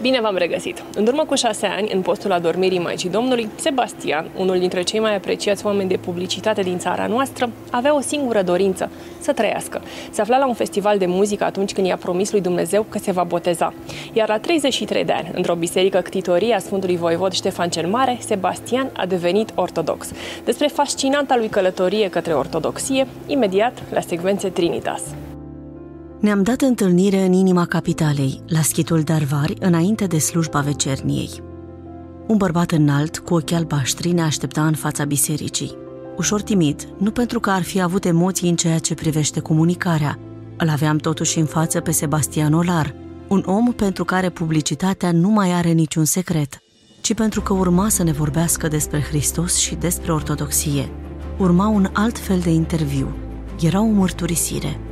Bine v-am regăsit! În urmă cu șase ani, în postul adormirii Maicii Domnului, Sebastian, unul dintre cei mai apreciați oameni de publicitate din țara noastră, avea o singură dorință, să trăiască. Se afla la un festival de muzică atunci când i-a promis lui Dumnezeu că se va boteza. Iar la 33 de ani, într-o biserică ctitorie a Sfântului Voivod Ștefan cel Mare, Sebastian a devenit ortodox. Despre fascinanta lui călătorie către ortodoxie, imediat la secvențe Trinitas. Ne-am dat întâlnire în inima capitalei, la schitul Darvari, înainte de slujba vecerniei. Un bărbat înalt, cu ochi albaștri, ne aștepta în fața bisericii. Ușor timid, nu pentru că ar fi avut emoții în ceea ce privește comunicarea. Îl aveam totuși în față pe Sebastian Olar, un om pentru care publicitatea nu mai are niciun secret, ci pentru că urma să ne vorbească despre Hristos și despre ortodoxie. Urma un alt fel de interviu. Era o mărturisire –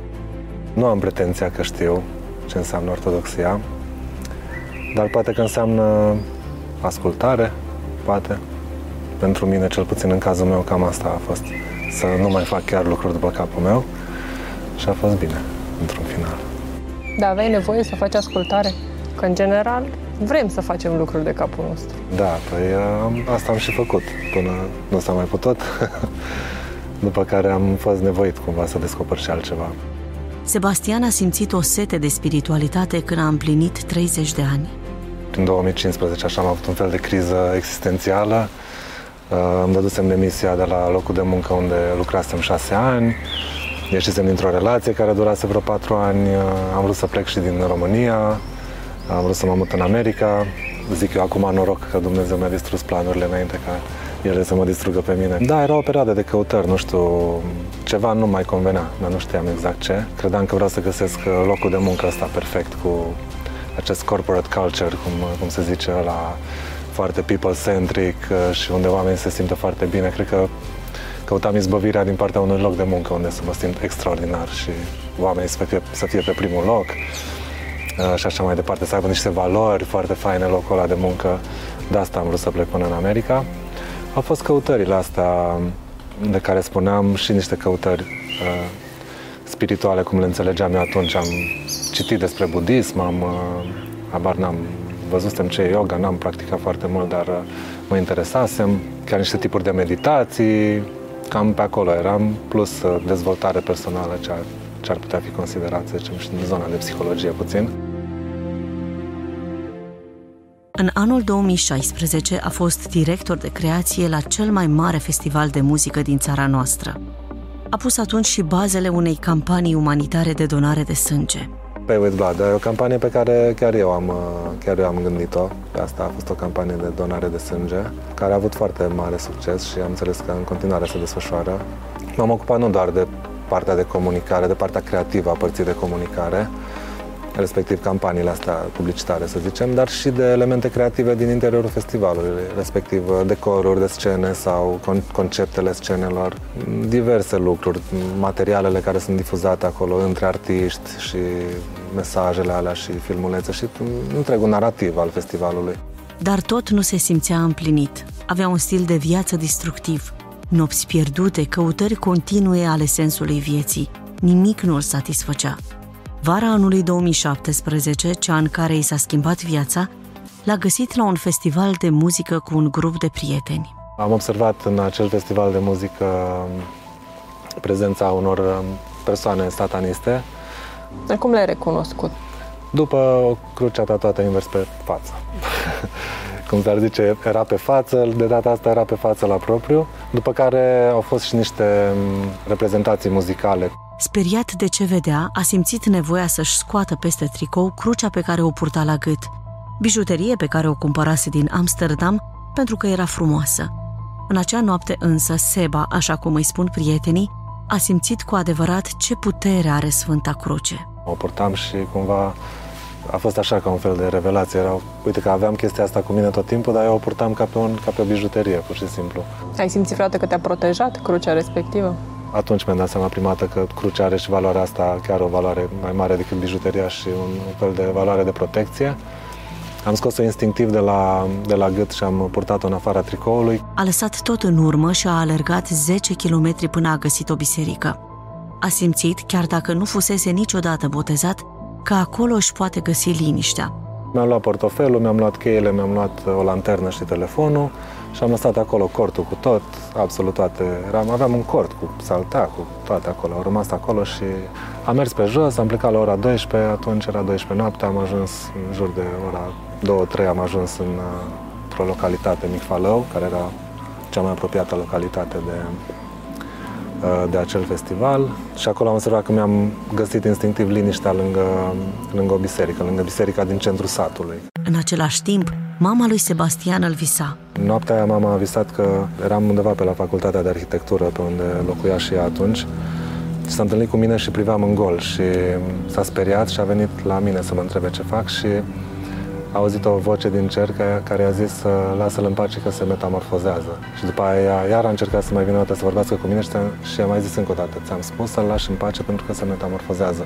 nu am pretenția că știu ce înseamnă ortodoxia, dar poate că înseamnă ascultare, poate. Pentru mine, cel puțin în cazul meu, cam asta a fost. Să nu mai fac chiar lucruri după capul meu și a fost bine, într-un final. Da, aveai nevoie să faci ascultare? Că, în general, vrem să facem lucruri de capul nostru. Da, păi asta am și făcut, până nu s-a mai putut. După care am fost nevoit cumva să descoper și altceva. Sebastian a simțit o sete de spiritualitate când a împlinit 30 de ani. În 2015 așa am avut un fel de criză existențială. Uh, îmi dădusem demisia de la locul de muncă unde lucrasem șase ani. Ieșisem dintr-o relație care durase vreo patru ani. Uh, am vrut să plec și din România. Am vrut să mă mut în America. Zic eu acum noroc că Dumnezeu mi-a distrus planurile înainte ca ele să mă distrugă pe mine. Da, era o perioadă de căutări, nu știu, ceva nu mai convenea, dar nu știam exact ce. Credeam că vreau să găsesc locul de muncă ăsta perfect cu acest corporate culture, cum, cum se zice, la foarte people-centric uh, și unde oamenii se simtă foarte bine. Cred că căutam izbăvirea din partea unui loc de muncă unde să mă simt extraordinar și oamenii să fie, să fie pe primul loc uh, și așa mai departe, să aibă niște valori foarte faine locul ăla de muncă. De asta am vrut să plec până în America. Au fost căutările astea de care spuneam și niște căutări uh, spirituale, cum le înțelegeam eu atunci. Am citit despre budism, am, uh, abar n-am văzusem ce e yoga, n-am practicat foarte mult, dar uh, mă interesasem. Chiar niște tipuri de meditații, cam pe acolo eram, plus uh, dezvoltare personală, ce ar, ce ar putea fi considerat, să zicem, și în zona de psihologie puțin. În anul 2016 a fost director de creație la cel mai mare festival de muzică din țara noastră. A pus atunci și bazele unei campanii umanitare de donare de sânge. Pay with Blood, e o campanie pe care chiar eu am, chiar eu am gândit-o. Pe asta a fost o campanie de donare de sânge, care a avut foarte mare succes și am înțeles că în continuare se desfășoară. M-am ocupat nu doar de partea de comunicare, de partea creativă a părții de comunicare, respectiv campaniile astea publicitare, să zicem, dar și de elemente creative din interiorul festivalului, respectiv decoruri de scene sau conceptele scenelor, diverse lucruri, materialele care sunt difuzate acolo între artiști și mesajele alea și filmulețe și întregul narativ al festivalului. Dar tot nu se simțea împlinit. Avea un stil de viață destructiv, nopți pierdute, căutări continue ale sensului vieții. Nimic nu îl satisfăcea. Vara anului 2017, cea în care i s-a schimbat viața, l-a găsit la un festival de muzică cu un grup de prieteni. Am observat în acel festival de muzică prezența unor persoane sataniste. Cum le-ai recunoscut? După o cruce tatuată invers pe față. Cum s-ar zice, era pe față, de data asta era pe față la propriu, după care au fost și niște reprezentații muzicale Speriat de ce vedea, a simțit nevoia să-și scoată peste tricou crucea pe care o purta la gât, bijuterie pe care o cumpărase din Amsterdam pentru că era frumoasă. În acea noapte însă, Seba, așa cum îi spun prietenii, a simțit cu adevărat ce putere are Sfânta Cruce. O purtam și cumva a fost așa ca un fel de revelație. Era, uite că aveam chestia asta cu mine tot timpul, dar eu o purtam ca pe, un, ca pe o bijuterie, pur și simplu. Ai simțit vreodată că te-a protejat crucea respectivă? Atunci mi-am dat seama prima dată că crucea are și valoarea asta, chiar o valoare mai mare decât bijuteria și un fel de valoare de protecție. Am scos-o instinctiv de la, de la gât și am purtat-o în afara tricoului. A lăsat tot în urmă și a alergat 10 km până a găsit o biserică. A simțit, chiar dacă nu fusese niciodată botezat, că acolo își poate găsi liniștea. Mi-am luat portofelul, mi-am luat cheile, mi-am luat o lanternă și telefonul și am lăsat acolo cortul cu tot, absolut toate. Eram, aveam un cort cu saltea, cu toate acolo. Au rămas acolo și am mers pe jos, am plecat la ora 12, atunci era 12 noapte, am ajuns în jur de ora 2-3, am ajuns în, într-o localitate, Micfalău, care era cea mai apropiată localitate de, de acel festival și acolo am observat că mi-am găsit instinctiv liniștea lângă, lângă o biserică, lângă biserica din centrul satului. În același timp, mama lui Sebastian îl visa. Noaptea aia mama a visat că eram undeva pe la facultatea de arhitectură, pe unde locuia și ea atunci, și s-a întâlnit cu mine și priveam în gol și s-a speriat și a venit la mine să mă întrebe ce fac și a auzit o voce din cer care a zis să lasă-l în pace că se metamorfozează. Și după aia iar a încercat să mai vină o dată să vorbească cu mine și, și a mai zis încă o dată, ți-am spus să-l lași în pace pentru că se metamorfozează.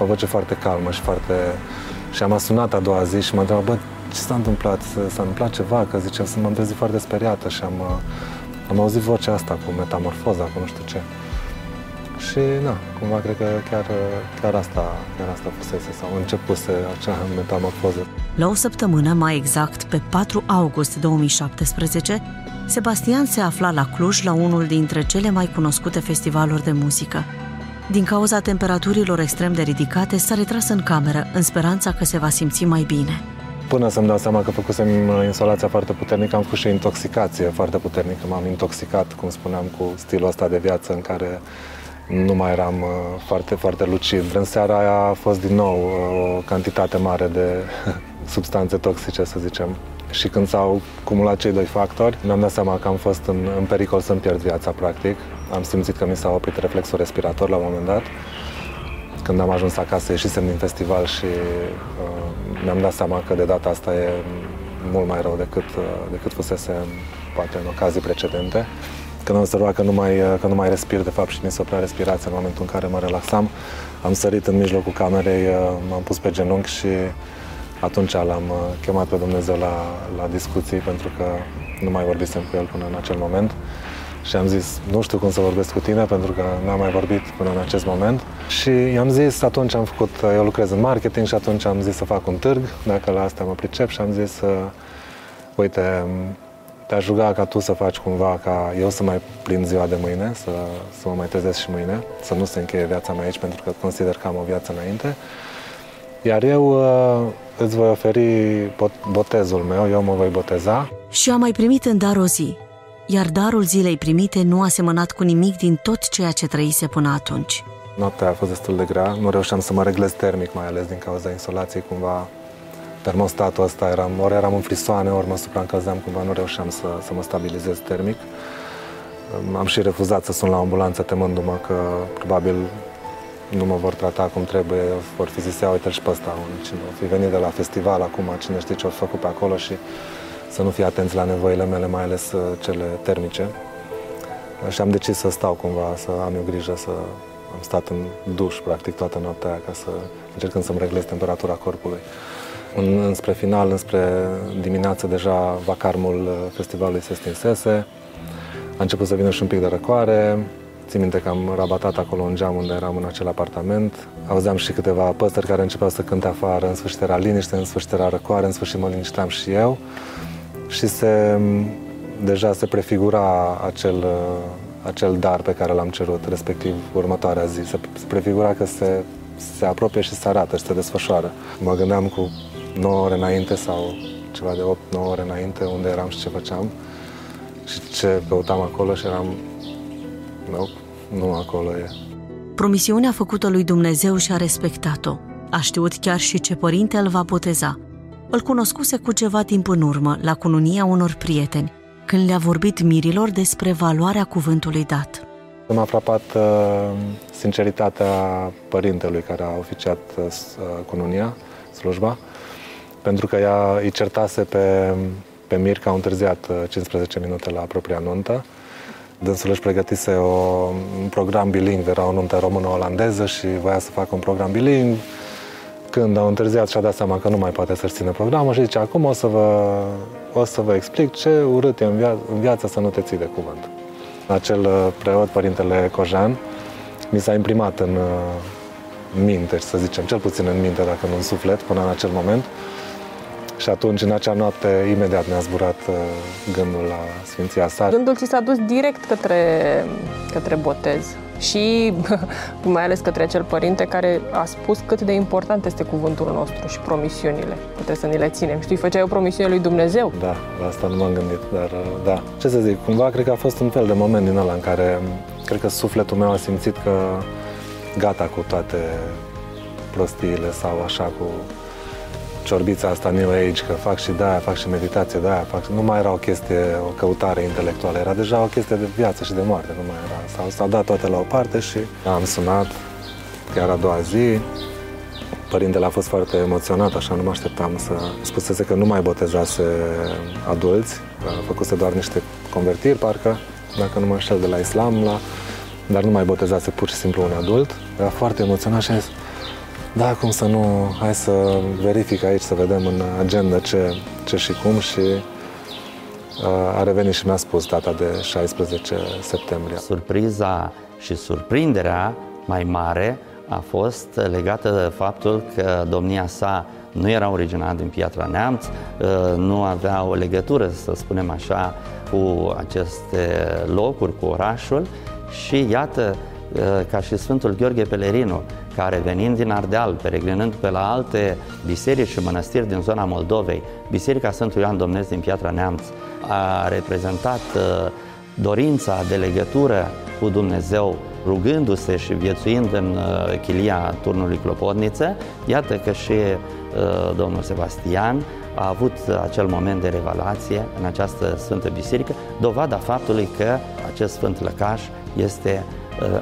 O voce foarte calmă și foarte... Și am sunat a doua zi și m-a întrebat, bă, ce s-a întâmplat? S-a întâmplat ceva? Că zice, m-am trezit foarte speriată și am, am auzit vocea asta cu metamorfoza, cu nu știu ce. Și, na, cumva cred că chiar, chiar, asta, chiar asta fusese sau începuse acea metamorfoză. La o săptămână, mai exact, pe 4 august 2017, Sebastian se afla la Cluj la unul dintre cele mai cunoscute festivaluri de muzică. Din cauza temperaturilor extrem de ridicate, s-a retras în cameră, în speranța că se va simți mai bine. Până să-mi dau seama că făcusem insolația foarte puternică, am făcut și intoxicație foarte puternică. M-am intoxicat, cum spuneam, cu stilul ăsta de viață în care nu mai eram uh, foarte, foarte lucid. În seara aia a fost din nou uh, o cantitate mare de substanțe toxice, să zicem. Și când s-au cumulat cei doi factori, mi-am dat seama că am fost în, în pericol să-mi pierd viața, practic. Am simțit că mi s-a oprit reflexul respirator la un moment dat. Când am ajuns acasă, ieșisem din festival și uh, mi-am dat seama că de data asta e mult mai rău decât, uh, decât fusese poate în ocazii precedente. Când am observat că nu mai, că nu mai respir, de fapt, și mi se oprea respirația în momentul în care mă relaxam, am sărit în mijlocul camerei, m-am pus pe genunchi și atunci l-am chemat pe Dumnezeu la, la discuții, pentru că nu mai vorbisem cu el până în acel moment. Și am zis, nu știu cum să vorbesc cu tine, pentru că n-am mai vorbit până în acest moment. Și i-am zis, atunci am făcut, eu lucrez în marketing și atunci am zis să fac un târg, dacă la asta mă pricep și am zis, uite, te-aș ruga ca tu să faci cumva ca eu să mai prind ziua de mâine, să, să mă mai trezesc și mâine, să nu se încheie viața mea aici, pentru că consider că am o viață înainte. Iar eu uh, îți voi oferi botezul meu, eu mă voi boteza. Și a mai primit în dar o zi, iar darul zilei primite nu a semănat cu nimic din tot ceea ce trăise până atunci. Noaptea a fost destul de grea, nu reușeam să mă reglez termic, mai ales din cauza insolației, cumva termostatul ăsta, eram, ori eram în frisoane, ori mă supraîncălzeam, cumva nu reușeam să, să mă stabilizez termic. Am și refuzat să sun la ambulanță temându-mă că probabil nu mă vor trata cum trebuie, vor fi zis, ia uite și pe ăsta, cine o fi venit de la festival acum, cine știe ce au făcut pe acolo și să nu fie atenți la nevoile mele, mai ales uh, cele termice. Și am decis să stau cumva, să am eu grijă, să am stat în duș practic toată noaptea aia ca să încercând să-mi reglez temperatura corpului. În, înspre final, înspre dimineață, deja vacarmul uh, festivalului se stinsese. A început să vină și un pic de răcoare. Țin minte că am rabatat acolo un geam unde eram în acel apartament. Auzeam și câteva păsări care începeau să cânte afară. În sfârșit era liniște, în sfârșit era răcoare, în sfârșit mă linișteam și eu. Și se, deja se prefigura acel, uh, acel dar pe care l-am cerut, respectiv următoarea zi. Se, se prefigura că se, se apropie și se arată și se desfășoară. Mă gândeam cu 9 ore înainte sau ceva de 8-9 ore înainte unde eram și ce făceam și ce căutam acolo și eram, nu, nu acolo e. Promisiunea făcută lui Dumnezeu și-a respectat-o. A știut chiar și ce părinte îl va boteza. Îl cunoscuse cu ceva timp în urmă, la cununia unor prieteni, când le-a vorbit mirilor despre valoarea cuvântului dat. M-a frapat uh, sinceritatea părintelui care a oficiat uh, cununia, slujba, pentru că ea îi certase pe, pe Mir că au întârziat 15 uh, minute la propria nuntă. Dânsul își pregătise o, un program bilingv, era o nuntă română-olandeză și voia să facă un program bilingv. Când au întârziat și-a dat seama că nu mai poate să-și țină programul și zice, acum o să vă, o să vă explic ce urât e în, via- în viață să nu te ții de cuvânt. Acel uh, preot, părintele Cojan, mi s-a imprimat în uh, minte, să zicem, cel puțin în minte, dacă nu în suflet, până în acel moment, Și atunci, în acea noapte, imediat ne-a zburat uh, gândul la Sfinția sa. Gândul ți s-a dus direct către, către botez și mai ales către acel părinte care a spus cât de important este cuvântul nostru și promisiunile. Că trebuie să ni le ținem. Știi, făceai o promisiune lui Dumnezeu. Da, la asta nu m-am gândit, dar uh, da. Ce să zic, cumva cred că a fost un fel de moment din ăla în care cred că sufletul meu a simțit că gata cu toate prostiile sau așa cu ciorbița asta New Age, că fac și de-aia, fac și meditație de-aia, fac... nu mai era o chestie, o căutare intelectuală, era deja o chestie de viață și de moarte, nu mai era. S-au, s-au dat toate la o parte și am sunat chiar a doua zi. Părintele a fost foarte emoționat, așa nu mă așteptam să... Spusese că nu mai botezase adulți, făcuse doar niște convertiri, parcă, dacă nu mă înșel, de la islam, la... dar nu mai botezase pur și simplu un adult. Era foarte emoționat și a zis, da, cum să nu, hai să verific aici, să vedem în agenda ce, ce și cum și uh, a revenit și mi-a spus data de 16 septembrie. Surpriza și surprinderea mai mare a fost legată de faptul că domnia sa nu era originat din Piatra Neamț, uh, nu avea o legătură, să spunem așa, cu aceste locuri, cu orașul și iată, uh, ca și Sfântul Gheorghe Pelerinu, care venind din Ardeal, peregrinând pe la alte biserici și mănăstiri din zona Moldovei, Biserica Sfântul Ioan Domnesc din Piatra Neamț a reprezentat uh, dorința de legătură cu Dumnezeu, rugându-se și viețuind în uh, chilia turnului Clopotniță, iată că și uh, domnul Sebastian a avut acel moment de revelație în această Sfântă Biserică, dovada faptului că acest Sfânt Lăcaș este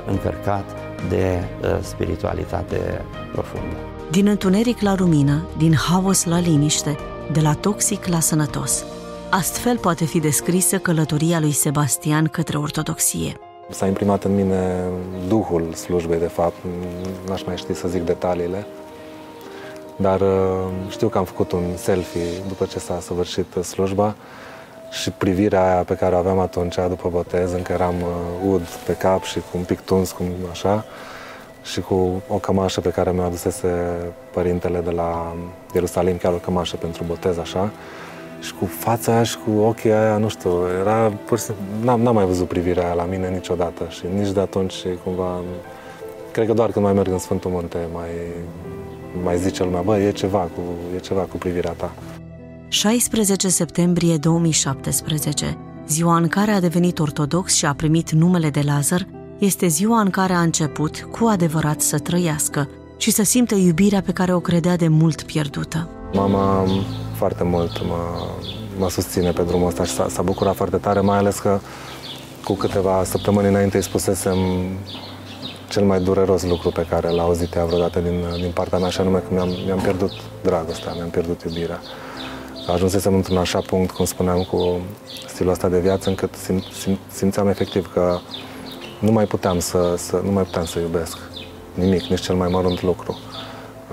încărcat de uh, spiritualitate profundă. Din întuneric la lumină, din haos la liniște, de la toxic la sănătos. Astfel poate fi descrisă călătoria lui Sebastian către ortodoxie. S-a imprimat în mine duhul slujbei, de fapt, n-aș mai ști să zic detaliile, dar uh, știu că am făcut un selfie după ce s-a săvârșit slujba și privirea aia pe care o aveam atunci, după botez, încă eram uh, ud pe cap și cu un pic tuns, cum așa, și cu o cămașă pe care mi-o adusese părintele de la Ierusalim, chiar o cămașă pentru botez, așa, și cu fața aia și cu ochii aia, nu știu, era pur și n-am, n-am mai văzut privirea aia la mine niciodată și nici de atunci și cumva, cred că doar când mai merg în Sfântul Munte mai, mai zice lumea, bă, e ceva cu, e ceva cu privirea ta. 16 septembrie 2017, ziua în care a devenit ortodox și a primit numele de Lazar, este ziua în care a început cu adevărat să trăiască și să simtă iubirea pe care o credea de mult pierdută. Mama foarte mult mă, mă susține pe drumul ăsta și s-a, s-a bucurat foarte tare, mai ales că cu câteva săptămâni înainte îi spusesem cel mai dureros lucru pe care l-a auzit ea vreodată din, din partea mea, și anume că mi-am, mi-am pierdut dragostea, mi-am pierdut iubirea ajunsesem într-un așa punct, cum spuneam, cu stilul ăsta de viață, încât sim, sim, simțeam efectiv că nu mai puteam să, să, nu mai puteam să iubesc nimic, nici cel mai mărunt lucru.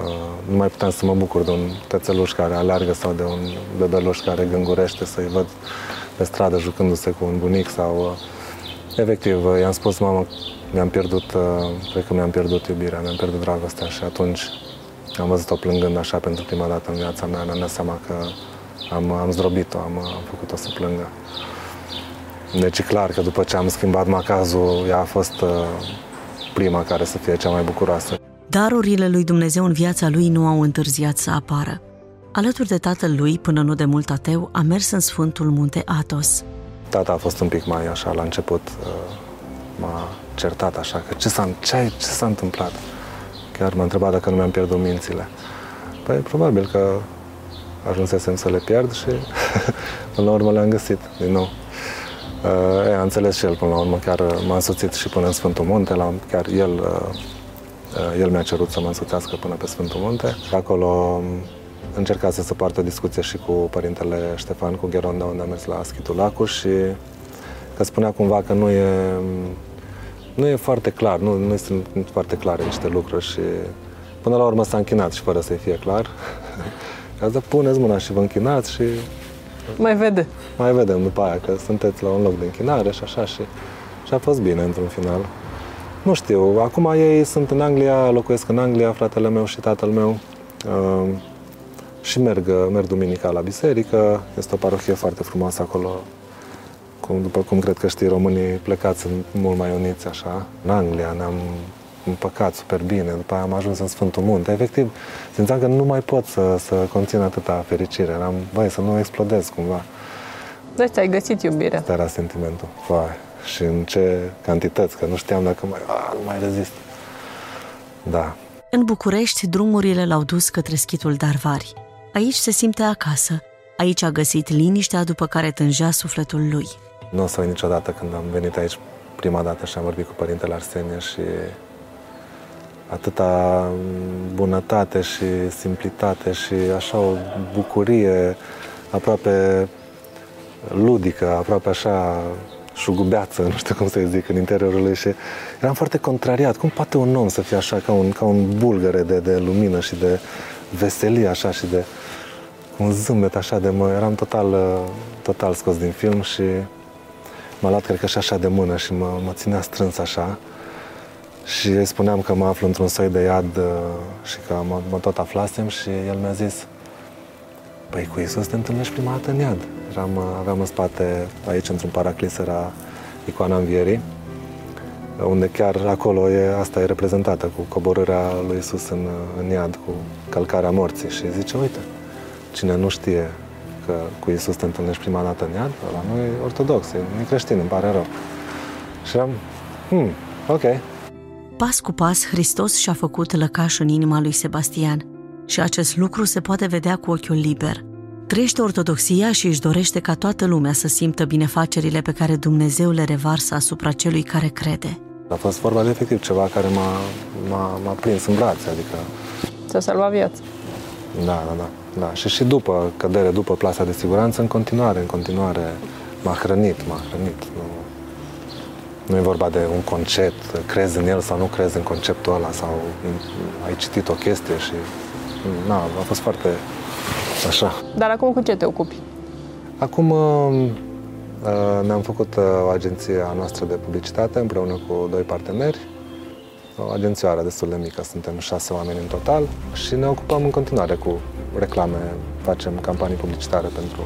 Uh, nu mai puteam să mă bucur de un tățeluș care aleargă sau de un bebeluș care gângurește, să-i văd pe stradă jucându-se cu un bunic sau... Uh, efectiv, uh, i-am spus, mamă, mi-am pierdut, uh, cred că mi-am pierdut iubirea, mi-am pierdut dragostea și atunci am văzut-o plângând așa pentru prima dată în viața mea, mi-am dat seama că am, am zdrobit-o, am, am făcut-o să plângă. Deci e clar că după ce am schimbat macazul, ea a fost uh, prima care să fie cea mai bucuroasă. Darurile lui Dumnezeu în viața lui nu au întârziat să apară. Alături de tatăl lui, până nu de mult ateu, a mers în Sfântul Munte Atos. Tata a fost un pic mai așa la început, uh, m-a certat așa, că ce s-a, ce, ce s-a întâmplat? Chiar m-a întrebat dacă nu mi-am pierdut mințile. Păi probabil că ajunsesem să le pierd și până la urmă le-am găsit din nou. Uh, a înțeles și el până la urmă, chiar m-a însuțit și până în Sfântul Munte, la, chiar el, uh, uh, el mi-a cerut să mă însuțească până pe Sfântul Munte. Acolo um, încercase să poartă discuție și cu părintele Ștefan, cu Gheronda, unde a mers la Schitul Lacu și că spunea cumva că nu e, nu e foarte clar, nu, nu sunt foarte clare niște lucruri și până la urmă s-a închinat și fără să-i fie clar. Ca să puneți mâna și vă închinați și... Mai vede. Mai vedem după aia că sunteți la un loc de închinare și așa și... Și a fost bine într-un final. Nu știu, acum ei sunt în Anglia, locuiesc în Anglia, fratele meu și tatăl meu. Uh, și merg, merg duminica la biserică. Este o parohie foarte frumoasă acolo. Cum, după cum cred că știi, românii plecați sunt mult mai uniți așa. În Anglia ne-am împăcat super bine, după aia am ajuns în Sfântul Munte. Efectiv, simțeam că nu mai pot să, să conțin atâta fericire. Eram, băi, să nu explodez cumva. Deci ți-ai găsit iubirea. Asta era sentimentul. Vai. Și în ce cantități, că nu știam dacă mai, a, nu mai rezist. Da. În București, drumurile l-au dus către schitul Darvari. Aici se simte acasă. Aici a găsit liniștea după care tângea sufletul lui. Nu o să uit niciodată când am venit aici prima dată și am vorbit cu părintele Arsenie și atâta bunătate și simplitate și așa o bucurie aproape ludică, aproape așa șugubeață, nu știu cum să zic, în interiorul lui și eram foarte contrariat. Cum poate un om să fie așa, ca un, ca un bulgăre de, de lumină și de veselie așa și de un zâmbet așa de mă, eram total, total scos din film și m-a luat, cred că și așa de mână și mă, mă ținea strâns așa și îi spuneam că mă aflu într-un soi de iad uh, și că mă, mă tot aflasem și el mi-a zis Păi cu Iisus te întâlnești prima dată în iad. Eram, uh, aveam în spate, aici într-un paraclis, era icoana învierii, unde chiar acolo e, asta e reprezentată cu coborârea lui Iisus în, uh, în iad, cu călcarea morții. Și zice, uite, cine nu știe că cu Iisus te întâlnești prima dată în iad, la noi e ortodox, e creștin, îmi pare rău. Și am, hmm, ok, Pas cu pas, Hristos și-a făcut lăcaș în inima lui Sebastian și acest lucru se poate vedea cu ochiul liber. Trăiește ortodoxia și își dorește ca toată lumea să simtă binefacerile pe care Dumnezeu le revarsă asupra celui care crede. A fost vorba de efectiv ceva care m-a, m-a, m-a prins în brațe, adică... Ți-a salvat viața. Da, da, da, da. Și și după cădere, după plasa de siguranță, în continuare, în continuare m-a hrănit, m-a hrănit. Nu, nu e vorba de un concept, crezi în el sau nu crezi în conceptul ăla sau ai citit o chestie și... Na, a fost foarte așa. Dar acum cu ce te ocupi? Acum uh, uh, ne-am făcut uh, o agenție a noastră de publicitate împreună cu doi parteneri. O agențioară destul de mică, suntem șase oameni în total și ne ocupăm în continuare cu reclame, facem campanii publicitare pentru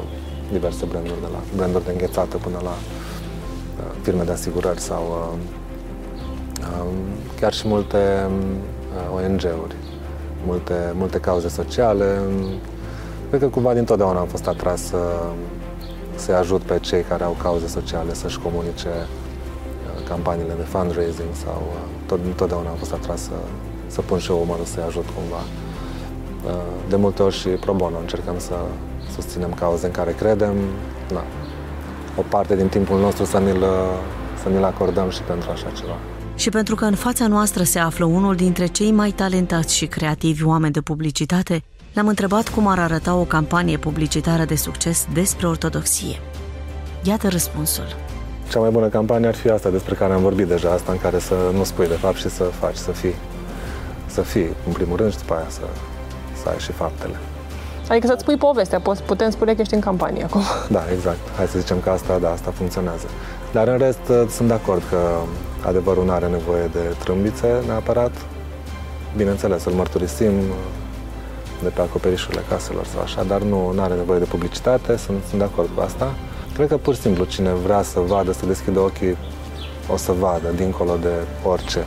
diverse branduri, de la branduri de înghețată până la firme de asigurări sau uh, um, chiar și multe uh, ONG-uri, multe, multe cauze sociale. Cred că cumva dintotdeauna am fost atras să, să ajut pe cei care au cauze sociale să-și comunice uh, campaniile de fundraising sau tot, întotdeauna am fost atras să, să pun și eu umărul să-i ajut cumva. De multe ori și pro bono încercăm să susținem cauze în care credem. Da, o parte din timpul nostru să ne-l, să ne-l acordăm și pentru așa ceva. Și pentru că în fața noastră se află unul dintre cei mai talentați și creativi oameni de publicitate, l-am întrebat cum ar arăta o campanie publicitară de succes despre ortodoxie. Iată răspunsul. Cea mai bună campanie ar fi asta despre care am vorbit deja, asta în care să nu spui de fapt și să faci, să fii. Să fii, în primul rând, și după aia să, să ai și faptele. Adică să-ți spui povestea, putem spune că ești în campanie acum. Da, exact. Hai să zicem că asta, da, asta funcționează. Dar în rest uh, sunt de acord că adevărul nu are nevoie de trâmbițe neapărat. Bineînțeles, îl mărturisim uh, de pe acoperișurile caselor sau așa, dar nu are nevoie de publicitate, sunt, sunt de acord cu asta. Cred că pur și simplu cine vrea să vadă, să deschidă ochii, o să vadă, dincolo de orice.